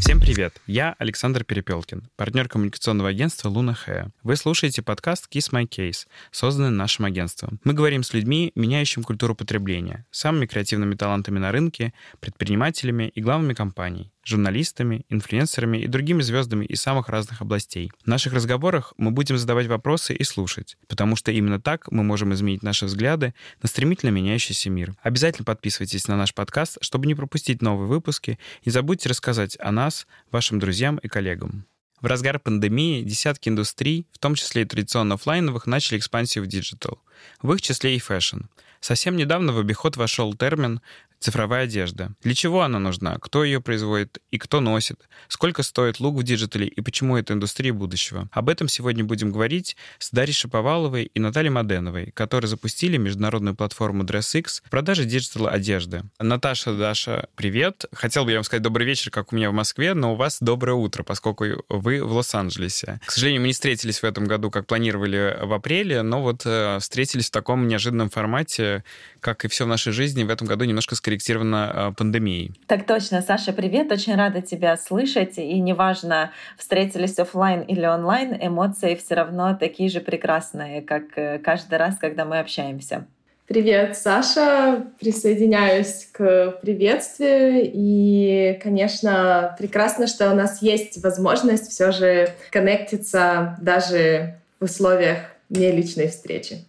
Всем привет! Я Александр Перепелкин, партнер коммуникационного агентства Луна Хэ. Вы слушаете подкаст Kiss My Case, созданный нашим агентством. Мы говорим с людьми, меняющими культуру потребления, самыми креативными талантами на рынке, предпринимателями и главами компаний журналистами, инфлюенсерами и другими звездами из самых разных областей. В наших разговорах мы будем задавать вопросы и слушать, потому что именно так мы можем изменить наши взгляды на стремительно меняющийся мир. Обязательно подписывайтесь на наш подкаст, чтобы не пропустить новые выпуски, и забудьте рассказать о нас вашим друзьям и коллегам. В разгар пандемии десятки индустрий, в том числе и традиционно офлайновых, начали экспансию в digital. В их числе и fashion. Совсем недавно в обиход вошел термин Цифровая одежда. Для чего она нужна? Кто ее производит и кто носит? Сколько стоит look в digital е и почему это индустрия будущего? Об этом сегодня будем говорить с Дарьей Шаповаловой и Натальей Моденовой, которые запустили международную платформу DressX по продаже digital одежды. Наташа, Даша, привет. Хотел бы я вам сказать добрый вечер, как у меня в Москве, но у вас доброе утро, поскольку вы в Лос-Анджелесе. К сожалению, мы не встретились в этом году, как планировали в апреле, но вот э, встретились в таком неожиданном формате, как и все в нашей жизни, в этом году немножко скорректировано а, пандемией. Так точно, Саша, привет, очень рада тебя слышать, и неважно, встретились офлайн или онлайн, эмоции все равно такие же прекрасные, как э, каждый раз, когда мы общаемся. Привет, Саша. Присоединяюсь к приветствию. И, конечно, прекрасно, что у нас есть возможность все же коннектиться даже в условиях не личной встречи.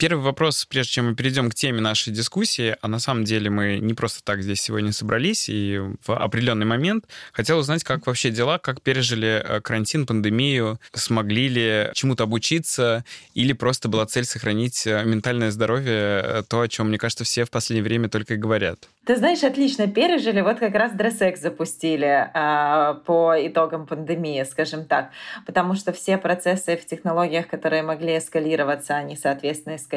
Первый вопрос, прежде чем мы перейдем к теме нашей дискуссии, а на самом деле мы не просто так здесь сегодня собрались, и в определенный момент хотел узнать, как вообще дела, как пережили э, карантин, пандемию, смогли ли чему-то обучиться, или просто была цель сохранить э, ментальное здоровье, э, то, о чем, мне кажется, все в последнее время только и говорят. Ты знаешь, отлично пережили. Вот как раз DressX запустили э, по итогам пандемии, скажем так. Потому что все процессы в технологиях, которые могли эскалироваться, они, соответственно, эскалировались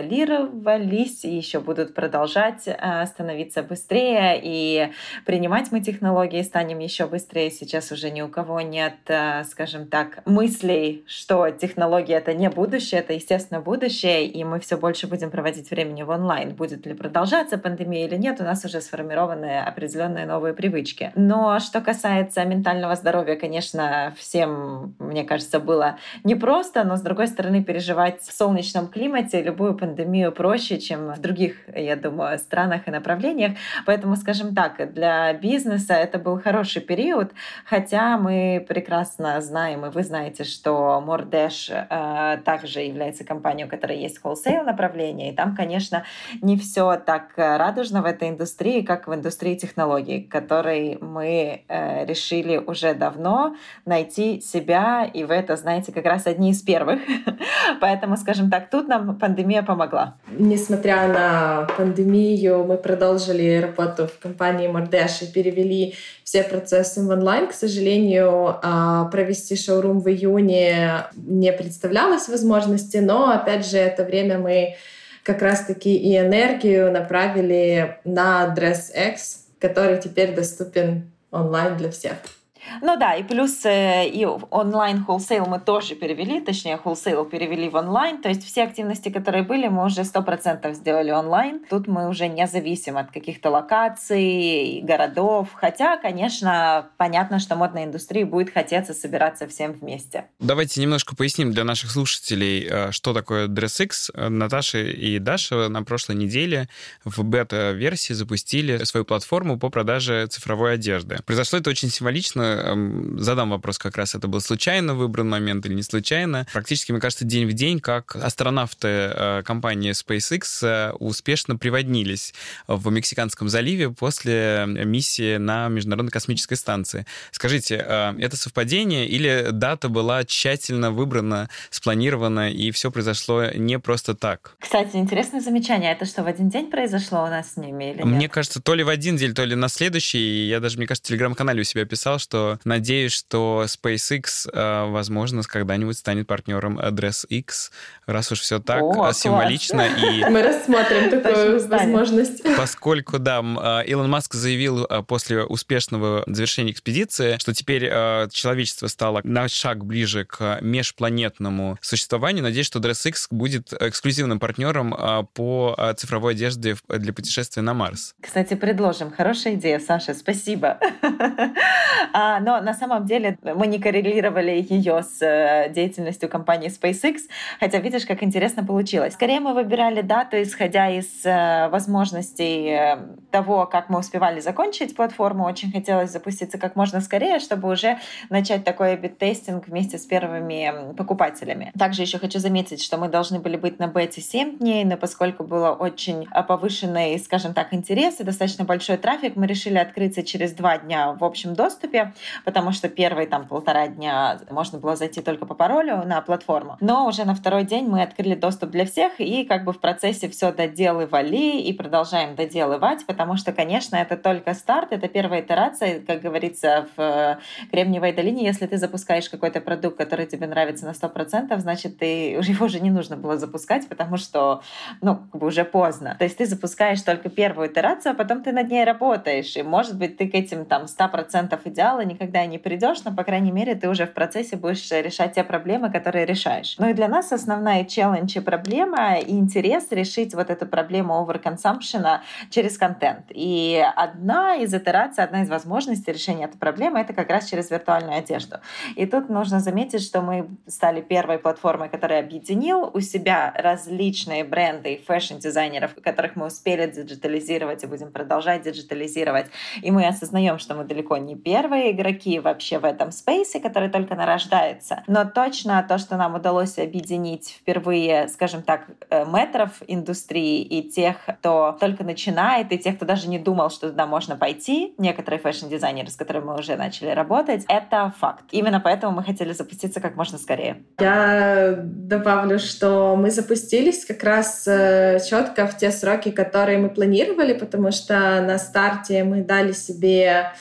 и еще будут продолжать э, становиться быстрее. И принимать мы технологии станем еще быстрее. Сейчас уже ни у кого нет, э, скажем так, мыслей, что технология — это не будущее, это, естественно, будущее. И мы все больше будем проводить времени в онлайн. Будет ли продолжаться пандемия или нет, у нас уже сформированы определенные новые привычки. Но что касается ментального здоровья, конечно, всем, мне кажется, было непросто, но, с другой стороны, переживать в солнечном климате любую пандемию проще, чем в других, я думаю, странах и направлениях. Поэтому, скажем так, для бизнеса это был хороший период, хотя мы прекрасно знаем, и вы знаете, что Мордеш э, также является компанией, у которой есть wholesale направление, и там, конечно, не все так радужно в этой индустрии, как в индустрии технологий, которой мы э, решили уже давно найти себя, и в это, знаете, как раз одни из первых. Поэтому, скажем так, тут нам пандемия помогла. Несмотря на пандемию, мы продолжили работу в компании Мордеш и перевели все процессы в онлайн. К сожалению, а, провести шоурум в июне не представлялось возможности, но, опять же, это время мы как раз-таки и энергию направили на DressX, который теперь доступен онлайн для всех. Ну да, и плюс э, и онлайн wholesale мы тоже перевели, точнее wholesale перевели в онлайн, то есть все активности, которые были, мы уже сто процентов сделали онлайн. Тут мы уже не зависим от каких-то локаций, городов, хотя, конечно, понятно, что модной индустрии будет хотеться собираться всем вместе. Давайте немножко поясним для наших слушателей, э, что такое DressX. Наташа и Даша на прошлой неделе в бета-версии запустили свою платформу по продаже цифровой одежды. Произошло это очень символично, задам вопрос как раз, это был случайно выбран момент или не случайно. Практически, мне кажется, день в день, как астронавты э, компании SpaceX э, успешно приводнились в Мексиканском заливе после миссии на Международной космической станции. Скажите, э, это совпадение или дата была тщательно выбрана, спланирована, и все произошло не просто так? Кстати, интересное замечание. Это что, в один день произошло у нас с ними или нет? Мне кажется, то ли в один день, то ли на следующий. Я даже, мне кажется, в телеграм-канале у себя писал, что что надеюсь, что SpaceX, э, возможно, когда-нибудь станет партнером DressX, раз уж все так О, э, символично. И... Мы рассмотрим такую возможность. Поскольку, да, Илон Маск заявил после успешного завершения экспедиции, что теперь человечество стало на шаг ближе к межпланетному существованию. Надеюсь, что DressX будет эксклюзивным партнером по цифровой одежде для путешествия на Марс. Кстати, предложим. Хорошая идея, Саша, спасибо. А, но на самом деле мы не коррелировали ее с э, деятельностью компании SpaceX, хотя видишь, как интересно получилось. Скорее мы выбирали дату, исходя из э, возможностей э, того, как мы успевали закончить платформу. Очень хотелось запуститься как можно скорее, чтобы уже начать такой бит-тестинг вместе с первыми покупателями. Также еще хочу заметить, что мы должны были быть на бете 7 дней, но поскольку было очень повышенный, скажем так, интерес и достаточно большой трафик, мы решили открыться через два дня в общем доступе, потому что первые там полтора дня можно было зайти только по паролю на платформу. Но уже на второй день мы открыли доступ для всех и как бы в процессе все доделывали и продолжаем доделывать, потому что, конечно, это только старт, это первая итерация, как говорится в э, Кремниевой долине, если ты запускаешь какой-то продукт, который тебе нравится на 100%, значит, ты, его уже не нужно было запускать, потому что, ну, как бы уже поздно. То есть ты запускаешь только первую итерацию, а потом ты над ней работаешь, и, может быть, ты к этим там 100% идеала никогда не придешь, но, по крайней мере, ты уже в процессе будешь решать те проблемы, которые решаешь. Ну и для нас основная челлендж и проблема, и интерес решить вот эту проблему overconsumption через контент. И одна из итераций, одна из возможностей решения этой проблемы — это как раз через виртуальную одежду. И тут нужно заметить, что мы стали первой платформой, которая объединил у себя различные бренды и fashion-дизайнеров, которых мы успели диджитализировать и будем продолжать диджитализировать. И мы осознаем, что мы далеко не первые игроки вообще в этом space е, который только нарождается. Но точно то, что нам удалось объединить впервые, скажем так, э, метров индустрии и тех, кто только начинает, и тех, кто даже не думал, что туда можно пойти, некоторые fashion-дизайнеры, с которыми мы уже начали работать, это факт. Именно поэтому мы хотели запуститься как можно скорее. Я добавлю, что мы запустились как раз э, четко в те сроки, которые мы планировали, потому что на старте мы дали себе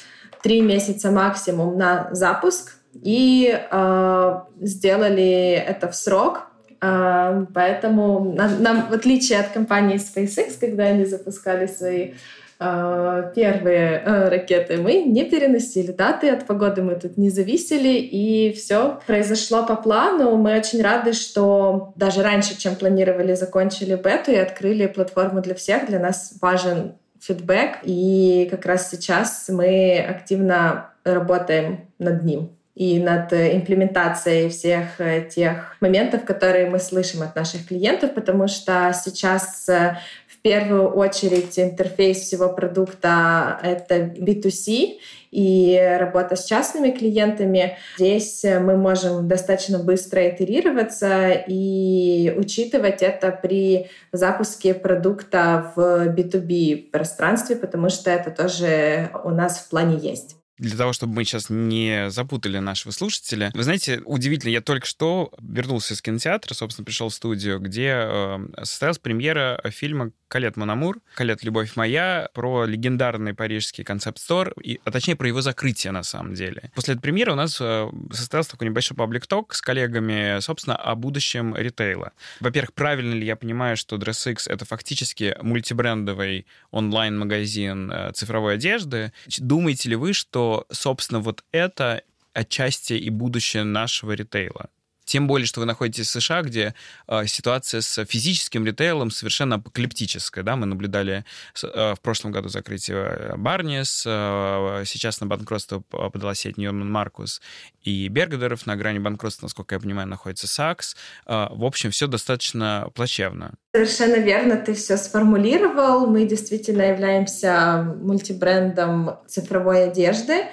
три месяца максимум на запуск и э, сделали это в срок. Э, поэтому нам, в отличие от компании SpaceX, когда они запускали свои э, первые э, ракеты, мы не переносили даты, от погоды мы тут не зависели, и все произошло по плану. Мы очень рады, что даже раньше, чем планировали, закончили бету и открыли платформу для всех. Для нас важен фидбэк, и как раз сейчас мы активно работаем над ним и над имплементацией всех э, тех моментов, которые мы слышим от наших клиентов, потому что сейчас э, первую очередь интерфейс всего продукта — это B2C, и работа с частными клиентами. Здесь мы можем достаточно быстро итерироваться и учитывать это при запуске продукта в B2B пространстве, потому что это тоже у нас в плане есть для того, чтобы мы сейчас не запутали нашего слушателя. Вы знаете, удивительно, я только что вернулся из кинотеатра, собственно, пришел в студию, где э, состоялась премьера фильма «Калет Монамур», «Калет. Любовь моя», про легендарный парижский концепт-стор, и, а точнее про его закрытие на самом деле. После этой премьеры у нас э, состоялся такой небольшой паблик-ток с коллегами, собственно, о будущем ритейла. Во-первых, правильно ли я понимаю, что DressX — это фактически мультибрендовый онлайн-магазин э, цифровой одежды? Думаете ли вы, что собственно, вот это отчасти и будущее нашего ритейла. Тем более, что вы находитесь в США, где э, ситуация с физическим ритейлом совершенно апокалиптическая. Да? Мы наблюдали э, в прошлом году закрытие Барнис, э, сейчас на банкротство подала сеть Ньюман Маркус и Бергдеров, на грани банкротства, насколько я понимаю, находится Сакс. Э, в общем, все достаточно плачевно. Совершенно верно ты все сформулировал. Мы действительно являемся мультибрендом цифровой одежды.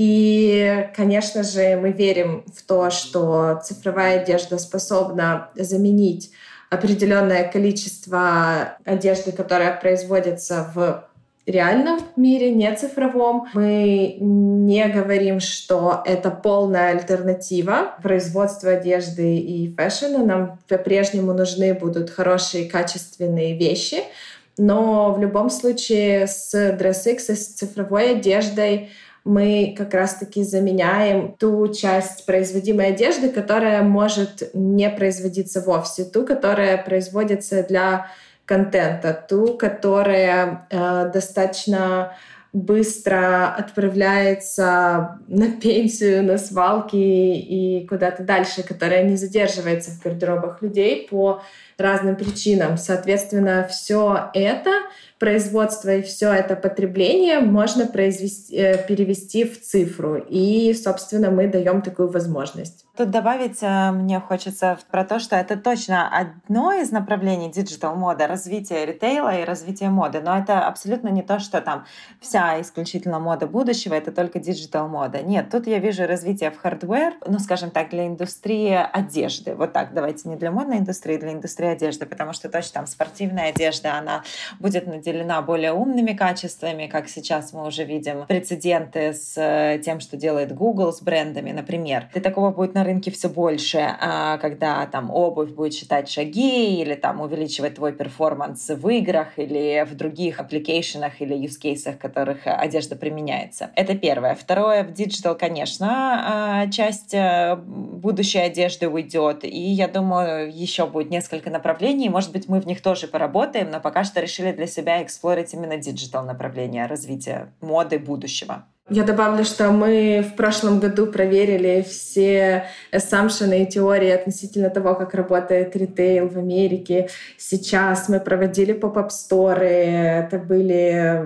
И, конечно же, мы верим в то, что цифровая одежда способна заменить определенное количество одежды, которая производится в реальном мире, не цифровом. Мы не говорим, что это полная альтернатива производства одежды и фэшена. Нам по-прежнему нужны будут хорошие, качественные вещи. Но в любом случае с DressX и с цифровой одеждой мы как раз-таки заменяем ту часть производимой одежды, которая может не производиться вовсе, ту, которая производится для контента, ту, которая э, достаточно быстро отправляется на пенсию, на свалки и куда-то дальше, которая не задерживается в гардеробах людей по разным причинам. Соответственно, все это производство и все это потребление можно произвести, э, перевести в цифру. И, собственно, мы даем такую возможность. Тут добавить э, мне хочется про то, что это точно одно из направлений digital моды, развитие ритейла и развитие моды, но это абсолютно не то, что там вся исключительно мода будущего, это только digital мода. Нет, тут я вижу развитие в hardware, ну, скажем так, для индустрии одежды. Вот так, давайте не для модной индустрии, для индустрии одежды, потому что точно там спортивная одежда, она будет наделена более умными качествами, как сейчас мы уже видим прецеденты с э, тем, что делает Google с брендами, например. И такого будет на рынке все больше, а, когда там обувь будет считать шаги или там увеличивать твой performance в играх или в других application ах или в которых одежда применяется. Это первое. Второе, в digital, конечно, а, часть э, будущей одежды уйдет, и я думаю, еще будет несколько направлений, может быть, мы в них тоже поработаем, но пока что решили для себя explore ить именно digital направление развития моды будущего. Я добавлю, что мы в прошлом году проверили все assumption ы и теории относительно того, как работает ритейл в Америке. Сейчас мы проводили pop-up store ы. Это были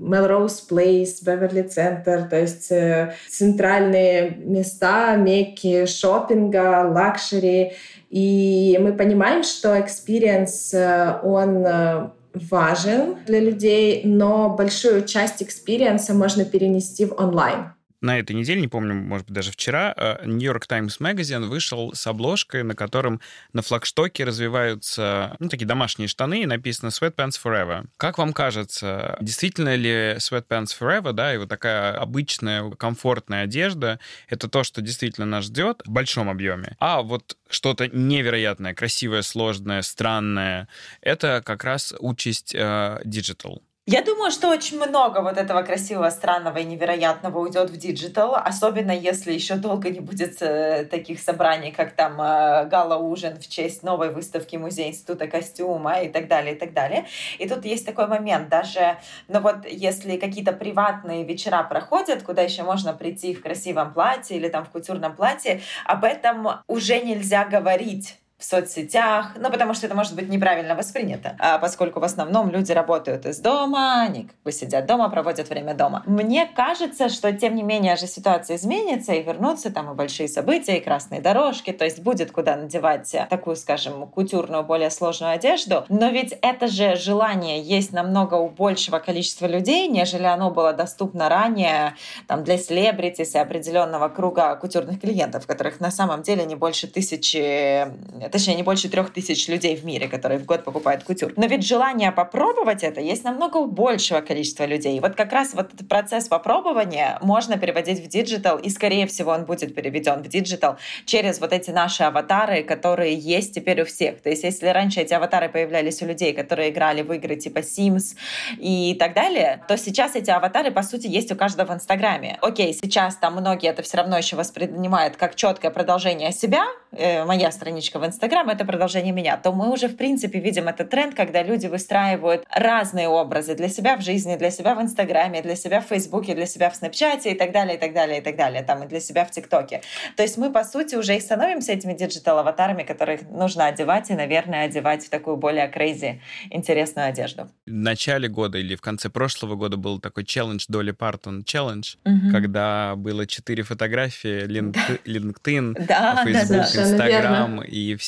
Melrose Place, Beverly Center, то есть э, центральные места, мекки шопинга, luxury. И мы понимаем, что experience, э, он э, важен для людей, но большую часть experience а можно перенести в онлайн на этой неделе, не помню, может быть, даже вчера, э, New York Times Magazine вышел с обложкой, на котором на флагштоке развеваются ну, такие домашние штаны, и написано Sweatpants Forever. Как вам кажется, действительно ли Sweatpants Forever, да, и вот такая обычная комфортная одежда, это то, что действительно нас ждет в большом объеме? А вот что-то невероятное, красивое, сложное, странное, это как раз часть э, digital. Я думаю, что очень много вот этого красивого, странного и невероятного уйдет в digital, особенно если еще долго не будет э, таких собраний, как там э, гала-ужин в честь новой выставки Музея Института костюма и так далее, и так далее. И тут есть такой момент, даже, ну вот, если какие-то приватные вечера проходят, куда еще можно прийти в красивом платье или там в кутюрном платье, об этом уже нельзя говорить в соцсетях, ну, потому что это может быть неправильно воспринято, а поскольку в основном люди работают из дома, они как бы сидят дома, проводят время дома. Мне кажется, что тем не менее же ситуация изменится и вернутся там и большие события, и красные дорожки, то есть будет куда надевать такую, скажем, кутюрную, более сложную одежду, но ведь это же желание есть намного у большего количества людей, нежели оно было доступно ранее там, для celebrities и определенного круга кутюрных клиентов, которых на самом деле не больше тысячи точнее, не больше трех тысяч людей в мире, которые в год покупают кутюр. Но ведь желание попробовать это есть намного большего количества людей. Вот как раз вот этот процесс попробования можно переводить в digital, и, скорее всего, он будет переведен в digital через вот эти наши аватары, которые есть теперь у всех. То есть, если раньше эти аватары появлялись у людей, которые играли в игры типа Sims и так далее, то сейчас эти аватары, по сути, есть у каждого в Инстаграме. Окей, сейчас там многие это все равно еще воспринимают как четкое продолжение себя, э, моя страничка в Инстаграме, Инстаграм — это продолжение меня, то мы уже, в принципе, видим этот тренд, когда люди выстраивают разные образы для себя в жизни, для себя в Инстаграме, для себя в Фейсбуке, для себя в Снапчате и так далее, и так далее, и так далее, там, и для себя в ТикТоке. То есть мы, по сути, уже и становимся этими digital-аватарами, которых нужно одевать и, наверное, одевать в такую более crazy, интересную одежду. В начале года или в конце прошлого года был такой челлендж Долли Партон челлендж, угу. когда было четыре фотографии LinkedIn, да, Facebook, да, Instagram и все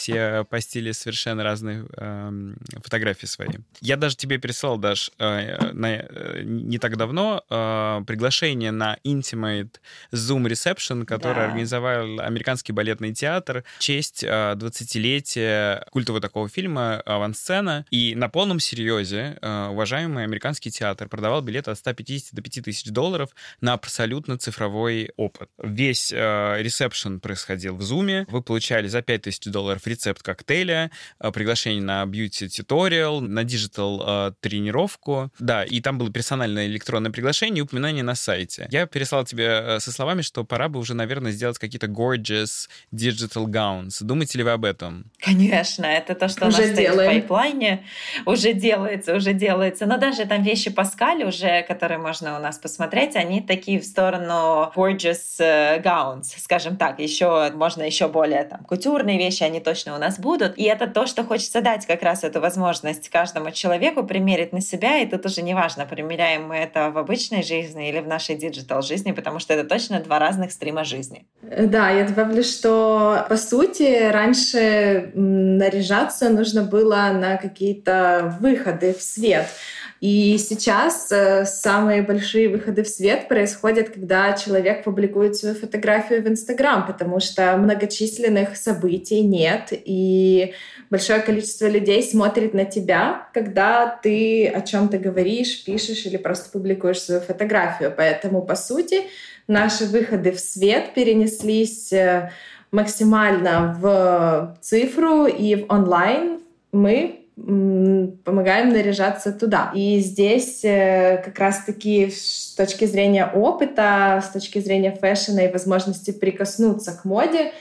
постили совершенно разные э, фотографии свои. Я даже тебе переслал, Даш, э, на, э, не так давно э, приглашение на Intimate Zoom Reception, который да. организовал Американский балетный театр в честь э, 20-летия культового такого фильма «Авансцена». И на полном серьезе э, уважаемый американский театр продавал билеты от 150 до 5000 долларов на абсолютно цифровой опыт. Весь э, ресепшн происходил в Zoom. Вы получали за 5000 долларов рецепт коктейля, э, приглашение на бьюти-туториал, на диджитал-тренировку. Да, и там было персональное электронное приглашение и упоминание на сайте. Я переслал тебе со словами, что пора бы уже, наверное, сделать какие-то gorgeous digital gowns. Думаете ли вы об этом? Конечно, это то, что уже у нас делаем. стоит в пайплайне. Уже делается, уже делается. Но даже там вещи Паскаль уже, которые можно у нас посмотреть, они такие в сторону gorgeous э, gowns, скажем так. Еще можно еще более там кутюрные вещи, они точно у нас будут. И это то, что хочется дать как раз эту возможность каждому человеку примерить на себя. И тут уже неважно, примеряем мы это в обычной жизни или в нашей digital жизни, потому что это точно два разных стрима жизни. Да, я добавлю, что по сути раньше наряжаться нужно было на какие-то выходы в свет. И сейчас э, самые большие выходы в свет происходят, когда человек публикует свою фотографию в Инстаграм, потому что многочисленных событий нет, и большое количество людей смотрит на тебя, когда ты о чем-то говоришь, пишешь или просто публикуешь свою фотографию. Поэтому, по сути, наши выходы в свет перенеслись э, максимально в цифру и в онлайн. Мы помогаем наряжаться туда. И здесь э, как раз-таки с точки зрения опыта, с точки зрения фэшена и возможности прикоснуться к моде,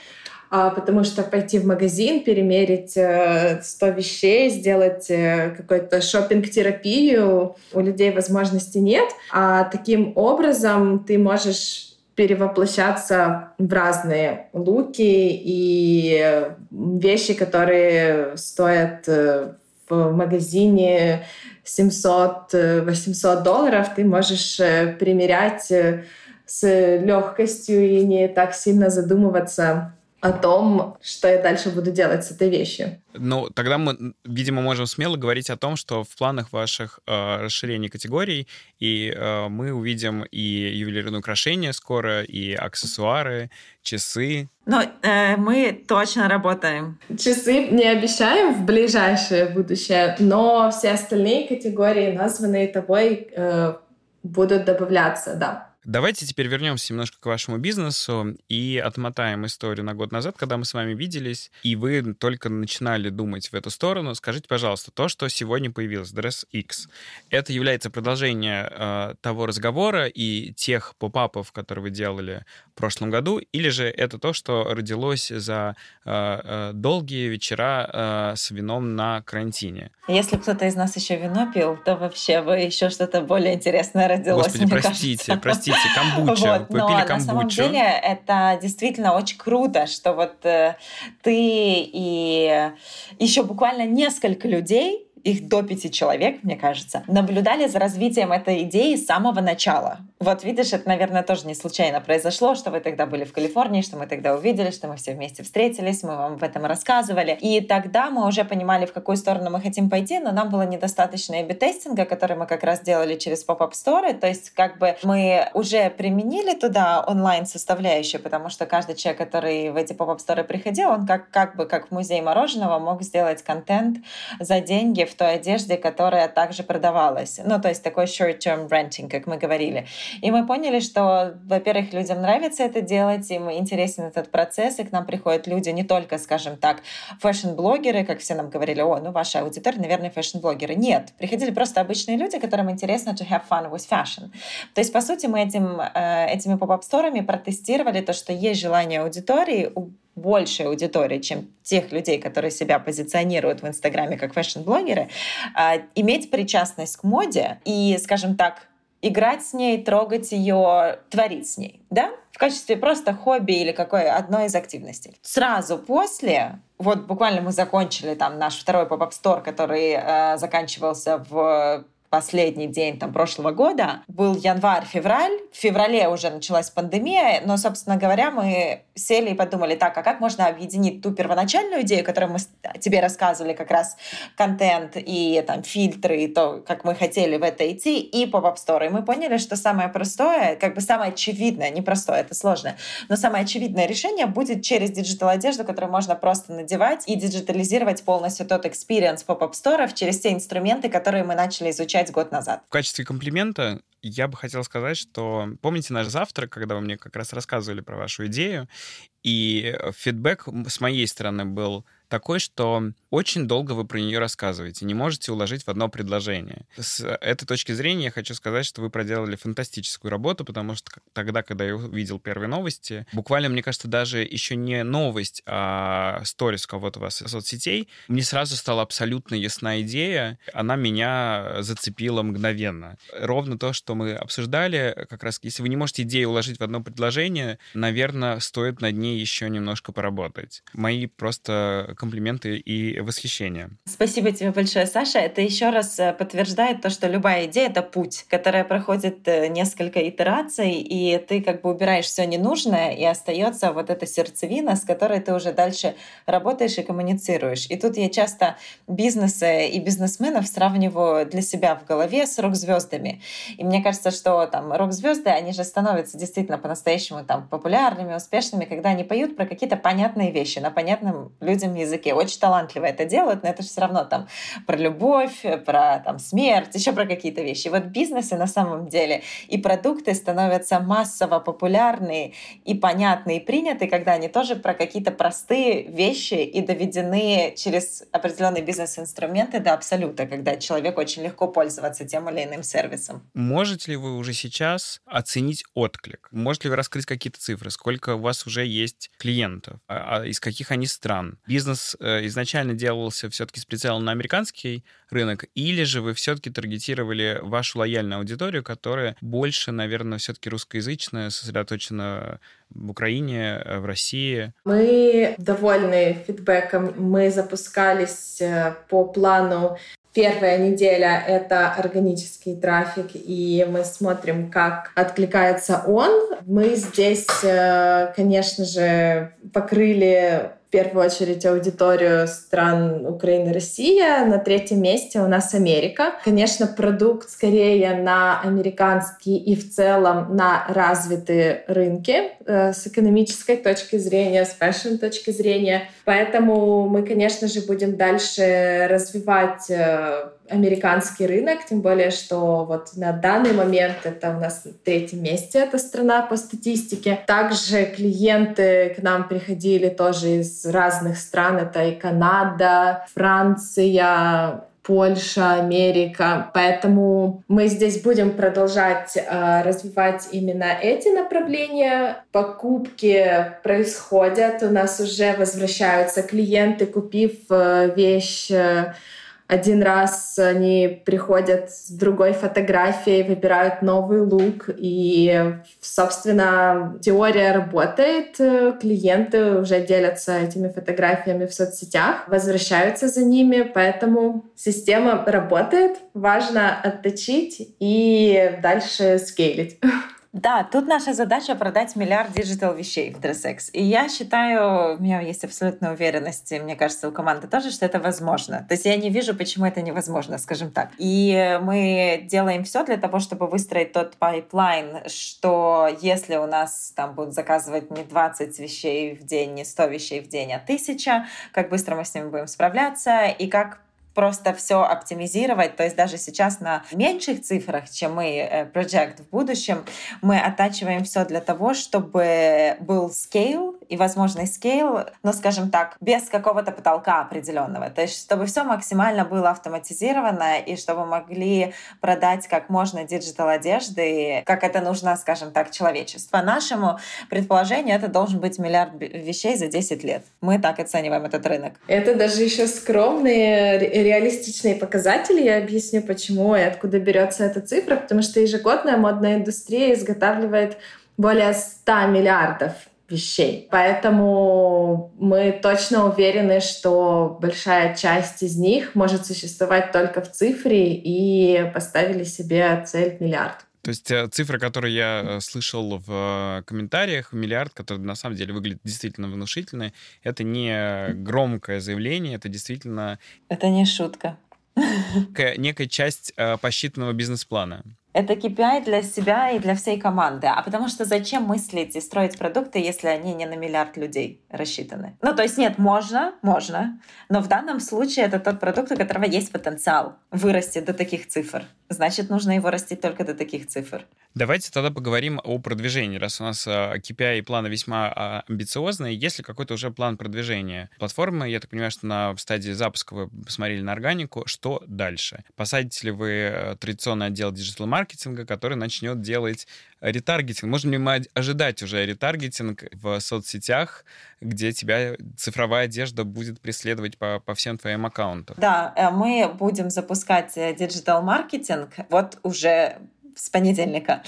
а, потому что пойти в магазин, перемерить 100 э, вещей, сделать э, какую-то шопинг-терапию, у людей возможности нет. А таким образом ты можешь перевоплощаться в разные луки и вещи, которые стоят в магазине 700-800 долларов, ты можешь примерять с легкостью и не так сильно задумываться о том, что я дальше буду делать с этой вещью. Ну, тогда мы, видимо, можем смело говорить о том, что в планах ваших э, расширений категорий, и э, мы увидим и ювелирные украшения скоро, и аксессуары, часы. Ну, э, мы точно работаем. Часы не обещаем в ближайшее будущее, но все остальные категории, названные тобой, э, будут добавляться, да. Давайте теперь вернемся немножко к вашему бизнесу и отмотаем историю на год назад, когда мы с вами виделись, и вы только начинали думать в эту сторону. Скажите, пожалуйста, то, что сегодня появилось, Dress X, это является продолжением э, того разговора и тех поп-апов, которые вы делали в прошлом году, или же это то, что родилось за э, э, долгие вечера э, с вином на карантине? Если кто-то из нас еще вино пил, то вообще бы еще что-то более интересное родилось. Господи, простите, кажется. простите простите, камбуча. Вот, но камбучу. на самом деле это действительно очень круто, что вот э, ты и еще буквально несколько людей их до пяти человек, мне кажется, наблюдали за развитием этой идеи с самого начала. Вот видишь, это, наверное, тоже не случайно произошло, что вы тогда были в Калифорнии, что мы тогда увидели, что мы все вместе встретились, мы вам об этом рассказывали. И тогда мы уже понимали, в какую сторону мы хотим пойти, но нам было недостаточно a тестинга который мы как раз делали через поп-ап сторы. То есть как бы мы уже применили туда онлайн-составляющую, потому что каждый человек, который в эти pop-up store ы приходил, он как, как бы как в музей мороженого мог сделать контент за деньги в той одежде, которая также продавалась. Ну, то есть такой short-term renting, как мы говорили. И мы поняли, что, во-первых, людям нравится это делать, им интересен этот процесс, и к нам приходят люди не только, скажем так, fashion-блогеры, как все нам говорили, о, ну, ваша аудитория, наверное, fashion-блогеры. Нет, приходили просто обычные люди, которым интересно to have fun with fashion. То есть, по сути, мы этим, э, этими pop-up-store ами протестировали то, что есть желание аудитории большей аудитории, чем тех людей, которые себя позиционируют в Инстаграме как fashion-блогеры, а, иметь причастность к моде и, скажем так, играть с ней, трогать ее, творить с ней, да? В качестве просто хобби или какой одной из активностей. Сразу после, вот буквально мы закончили там наш второй pop-up store, который э, заканчивался в последний день там, прошлого года был январь-февраль. В феврале уже началась пандемия, но, собственно говоря, мы сели и подумали, так, а как можно объединить ту первоначальную идею, которую мы тебе рассказывали, как раз контент и там фильтры, и то, как мы хотели в это идти, и pop-up store. И мы поняли, что самое простое, как бы самое очевидное, не простое, это сложно, но самое очевидное решение будет через digital одежду, которую можно просто надевать и диджитализировать полностью тот experience pop-up store ов через те инструменты, которые мы начали изучать год назад. В качестве комплимента я бы хотел сказать, что помните наш завтрак, когда вы мне как раз рассказывали про вашу идею, И фидбэк с моей стороны был такой, что очень долго вы про нее рассказываете, не можете уложить в одно предложение. С этой точки зрения я хочу сказать, что вы проделали фантастическую работу, потому что тогда, когда я увидел первые новости, буквально, мне кажется, даже еще не новость, а сторис кого-то у вас из соцсетей, мне сразу стала абсолютно ясна идея, она меня зацепила мгновенно. Ровно то, что мы обсуждали, как раз если вы не можете идею уложить в одно предложение, наверное, стоит над ней еще немножко поработать. Мои просто комплименты и восхищение. Спасибо тебе большое, Саша. Это еще раз э, подтверждает то, что любая идея — это путь, которая проходит э, несколько итераций, и ты как бы убираешь все ненужное, и остается вот эта сердцевина, с которой ты уже дальше работаешь и коммуницируешь. И тут я часто бизнесы и бизнесменов сравниваю для себя в голове с рок-звездами. И мне кажется, что там рок-звезды, они же становятся действительно по-настоящему там популярными, успешными, когда они поют про какие-то понятные вещи на понятном людям языке языке, очень талантливо это делают, но это же все равно там про любовь, про там смерть, еще про какие-то вещи. Вот бизнесы на самом деле и продукты становятся массово популярны и понятны и приняты, когда они тоже про какие-то простые вещи и доведены через определенные бизнес-инструменты до абсолюта, когда человек очень легко пользоваться тем или иным сервисом. Можете ли вы уже сейчас оценить отклик? Можете ли вы раскрыть какие-то цифры? Сколько у вас уже есть клиентов? А, а из каких они стран? Бизнес бизнес э, изначально делался все-таки с прицелом на американский рынок, или же вы все-таки таргетировали вашу лояльную аудиторию, которая больше, наверное, все-таки русскоязычная, сосредоточена в Украине, э, в России? Мы довольны фидбэком. Мы запускались э, по плану Первая неделя — это органический трафик, и мы смотрим, как откликается он. Мы здесь, конечно же, покрыли в первую очередь аудиторию стран Украины, Россия. На третьем месте у нас Америка. Конечно, продукт скорее на американский и в целом на развитые рынки э, с экономической точки зрения, с fashion точки зрения. Поэтому мы, конечно же, будем дальше развивать э, американский рынок, тем более, что вот на данный момент это у нас на третьем месте эта страна по статистике. Также клиенты к нам приходили тоже из разных стран, это и Канада, Франция, Польша, Америка. Поэтому мы здесь будем продолжать э, развивать именно эти направления. Покупки происходят, у нас уже возвращаются клиенты, купив э, вещь э, один раз они приходят с другой фотографией, выбирают новый лук, и, собственно, теория работает. Клиенты уже делятся этими фотографиями в соцсетях, возвращаются за ними, поэтому система работает. Важно отточить и дальше скейлить. Да, тут наша задача продать миллиард digital вещей в DressX. И я считаю, у меня есть абсолютная уверенность, и мне кажется, у команды тоже, что это возможно. То есть я не вижу, почему это невозможно, скажем так. И мы делаем все для того, чтобы выстроить тот пайплайн, что если у нас там будут заказывать не 20 вещей в день, не 100 вещей в день, а 1000, как быстро мы с ними будем справляться, и как просто все оптимизировать. То есть даже сейчас на меньших цифрах, чем мы проектим в будущем, мы оттачиваем все для того, чтобы был scale и возможный scale, но, скажем так, без какого-то потолка определенного. То есть чтобы все максимально было автоматизировано и чтобы могли продать как можно digital одежды, как это нужно, скажем так, человечеству. По нашему предположению, это должен быть миллиард вещей за 10 лет. Мы так оцениваем этот рынок. Это даже еще скромные реалистичные показатели. Я объясню, почему и откуда берется эта цифра. Потому что ежегодная модная индустрия изготавливает более 100 миллиардов вещей. Поэтому мы точно уверены, что большая часть из них может существовать только в цифре и поставили себе цель миллиард. То есть э, цифра, которую я э, слышал в э, комментариях, миллиард, который на самом деле выглядит действительно внушительно, это не громкое заявление, это действительно... Это не шутка. Некая часть посчитанного бизнес-плана. Это KPI для себя и для всей команды. А потому что зачем мыслить и строить продукты, если они не на миллиард людей рассчитаны? Ну, то есть нет, можно, можно, но в данном случае это тот продукт, у которого есть потенциал вырасти до таких цифр. Значит, нужно его растить только до таких цифр. Давайте тогда поговорим о продвижении, раз у нас KPI а, и планы весьма а, амбициозные. Есть ли какой-то уже план продвижения платформы? Я так понимаю, что на стадии запуска вы посмотрели на органику. Что дальше? Посадите ли вы э, традиционный отдел диджитал-маркетинга, который начнет делать ретаргетинг? Можем ли мы ожидать уже ретаргетинг в соцсетях, где тебя цифровая одежда будет преследовать по, по всем твоим аккаунтам? Да, э, мы будем запускать э, диджитал-маркетинг вот уже с понедельника.